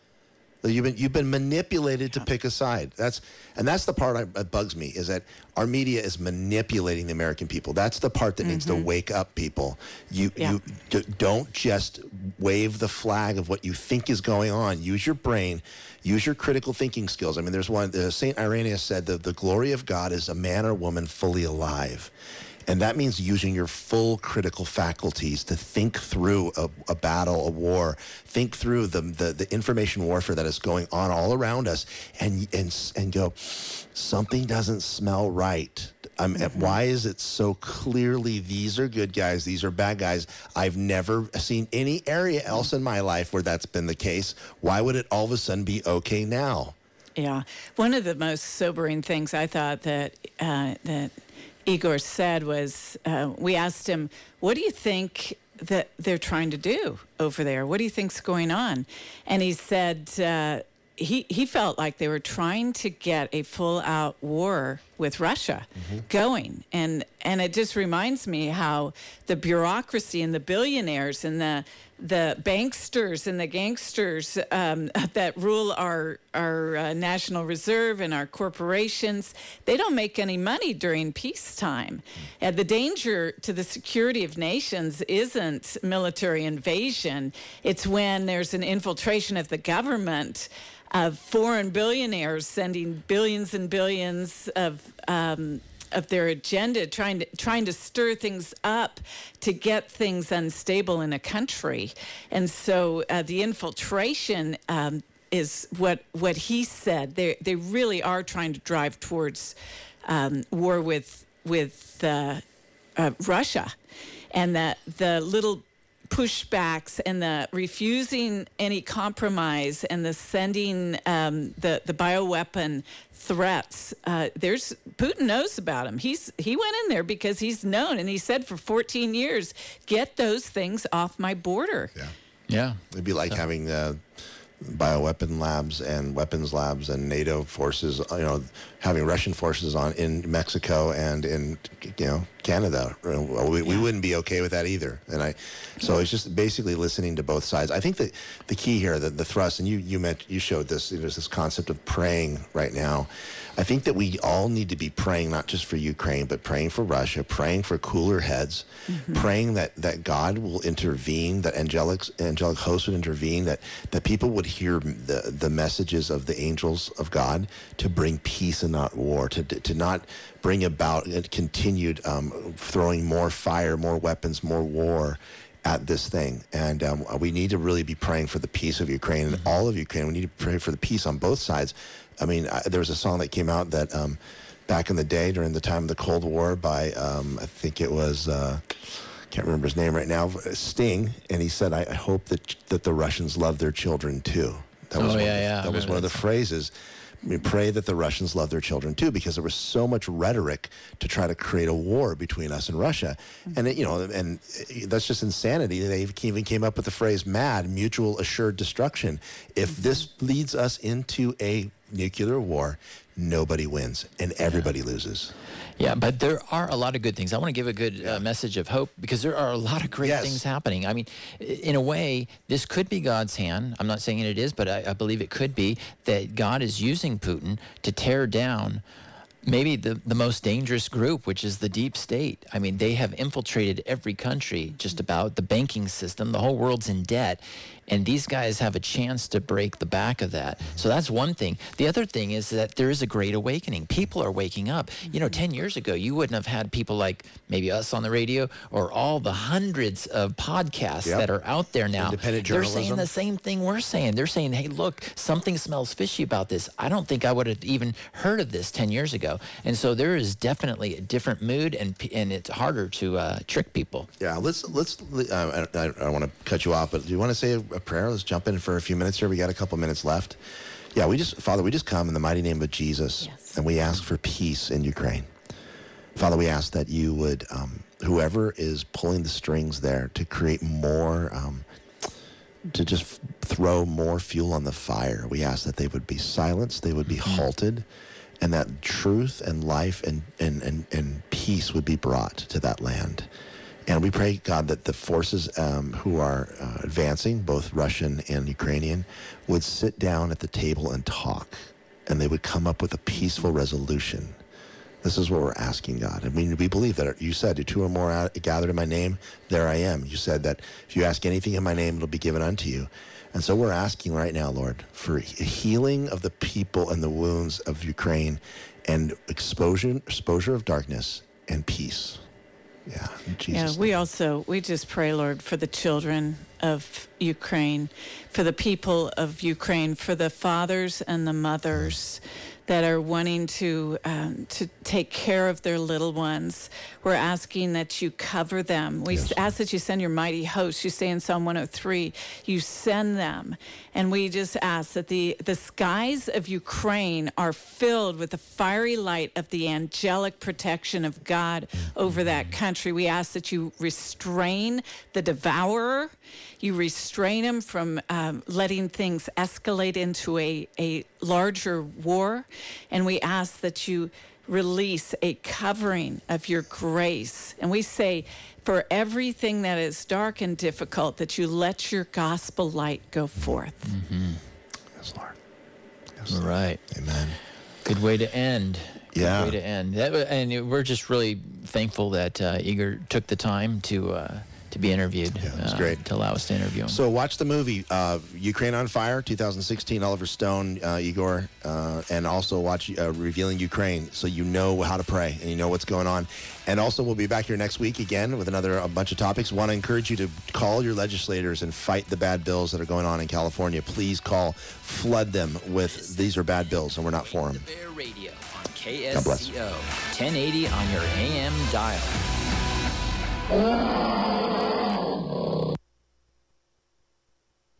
You've been you've been manipulated to pick a side. That's and that's the part I, that bugs me is that our media is manipulating the American people. That's the part that needs to wake up people. You Yeah. you d- don't just wave the flag of what you think is going on. Use your brain. Use your critical thinking skills. I mean, there's one. Uh, Saint Irenaeus said that the glory of God is a man or woman fully alive. And that means using your full critical faculties to think through a, a battle, a war, think through the, the, the information warfare that is going on all around us and, and, and go, something doesn't smell right. Um, and Why is it so clearly these are good guys, these are bad guys? I've never seen any area else in my life where that's been the case. Why would it all of a sudden be okay now? Yeah, one of the most sobering things I thought that uh, that Igor said was, uh, we asked him, "What do you think that they're trying to do over there? What do you think's going on?" And he said uh, he he felt like they were trying to get a full out war with Russia going, and and it just reminds me how the bureaucracy and the billionaires and the the banksters and the gangsters um, that rule our our uh, national reserve and our corporations they don't make any money during peacetime. And the danger to the security of nations isn't military invasion. It's when there's an infiltration of the government of foreign billionaires sending billions and billions of um, of their agenda, trying to trying to stir things up to get things unstable in a country, and so uh, the infiltration um, is what what he said. They they really are trying to drive towards um, war with with uh, uh, Russia, and that the little pushbacks and the refusing any compromise and the sending um, the the bioweapon threats. Uh, there's Putin knows about him. He's he went in there because he's known and he said for 14 years, get those things off my border. Yeah. yeah. It'd be like having uh, bioweapon labs and weapons labs and NATO forces, you know, having Russian forces on in Mexico and in, you know, Canada. We, we wouldn't be okay with that either. And I, so it's just basically listening to both sides. I think that the key here, the, the thrust, and you you meant you showed this. There's this concept of praying right now. I think that we all need to be praying not just for Ukraine, but praying for Russia, praying for cooler heads, mm-hmm. praying that, that God will intervene, that angelic angelic hosts would intervene, that, that people would hear the, the messages of the angels of God to bring peace and not war, to, to not bring about a continued um, throwing more fire, more weapons, more war at this thing. And um, we need to really be praying for the peace of Ukraine and all of Ukraine. We need to pray for the peace on both sides. I mean, I, there was a song that came out that um, back in the day during the time of the Cold War by, um, I think it was, uh, can't remember his name right now, Sting, and he said, "I, I hope that that the Russians love their children too." That Oh, one yeah, of yeah, That was one of the phrases. We pray that the Russians love their children too, because there was so much rhetoric to try to create a war between us and Russia, mm-hmm. and it, you know, and that's just insanity. They even came up with the phrase "MAD," mutual assured destruction. If mm-hmm. this leads us into a nuclear war, nobody wins and everybody loses. Yeah, but there are a lot of good things. I want to give a good uh, message of hope because there are a lot of great Yes. things happening. I mean, in a way, this could be God's hand. I'm not saying it is, but I, I believe it could be that God is using Putin to tear down maybe the, the most dangerous group, which is the deep state. I mean, they have infiltrated every country, just about the banking system. The whole world's in debt. And these guys have a chance to break the back of that. So that's one thing. The other thing is that there is a great awakening. People are waking up. You know, 10 years ago, you wouldn't have had people like maybe us on the radio or all the hundreds of podcasts Yep. that are out there now. Independent journalism. They're saying the same thing we're saying. They're saying, hey, look, something smells fishy about this. I don't think I would have even heard of this 10 years ago. And so there is definitely a different mood, and, and it's harder to uh, trick people. Yeah, let's let's. Uh, I, I don't want to cut you off, but do you want to say a, prayer? Let's jump in for a few minutes here. We got a couple minutes left. Yeah, we just Father, we just come in the mighty name of Jesus, Yes. and we ask for peace in Ukraine. Father, we ask that you would, um, whoever is pulling the strings there, to create more, um, to just throw more fuel on the fire. We ask that they would be silenced, they would be halted, and that truth and life and, and, and, and peace would be brought to that land. And we pray, God, that the forces um, who are uh, advancing, both Russian and Ukrainian, would sit down at the table and talk, and they would come up with a peaceful resolution. This is what we're asking, God. I mean, we believe that you said, two or more out- gathered in my name, there I am. You said that if you ask anything in my name, it'll be given unto you. And so we're asking right now, Lord, for healing of the people and the wounds of Ukraine and exposure, exposure of darkness and peace. Yeah, in Yeah, we also we just pray, Lord, for the children of Ukraine, for the people of Ukraine, for the fathers and the mothers that are wanting to um, to take care of their little ones. We're asking that you cover them. We Yes. ask that you send your mighty host. You say in Psalm 103, you send them, and we just ask that the the skies of Ukraine are filled with the fiery light of the angelic protection of God over that country. We ask that you restrain the devourer, you restrain him from um, letting things escalate into a, a larger war, and we ask that you release a covering of your grace. And we say, for everything that is dark and difficult, that you let your gospel light go forth. Yes, Lord. Yes, Lord. right. Amen. Good way to end. Good Yeah. way to end. That, and we're just really thankful that uh, Igor took the time to uh, to be interviewed. Yeah, it was uh, great. To allow us to interview him. So watch the movie uh, Ukraine on Fire, 2016, Oliver Stone, uh, Igor, uh, and also watch uh, Revealing Ukraine, so you know how to pray and you know what's going on. And also, we'll be back here next week again with another a bunch of topics. Want to encourage you to call your legislators and fight the bad bills that are going on in California. Please call, flood them with these are bad bills, and we're not for them. The Bear Radio on KSCO 1080 on your AM dial. Oh.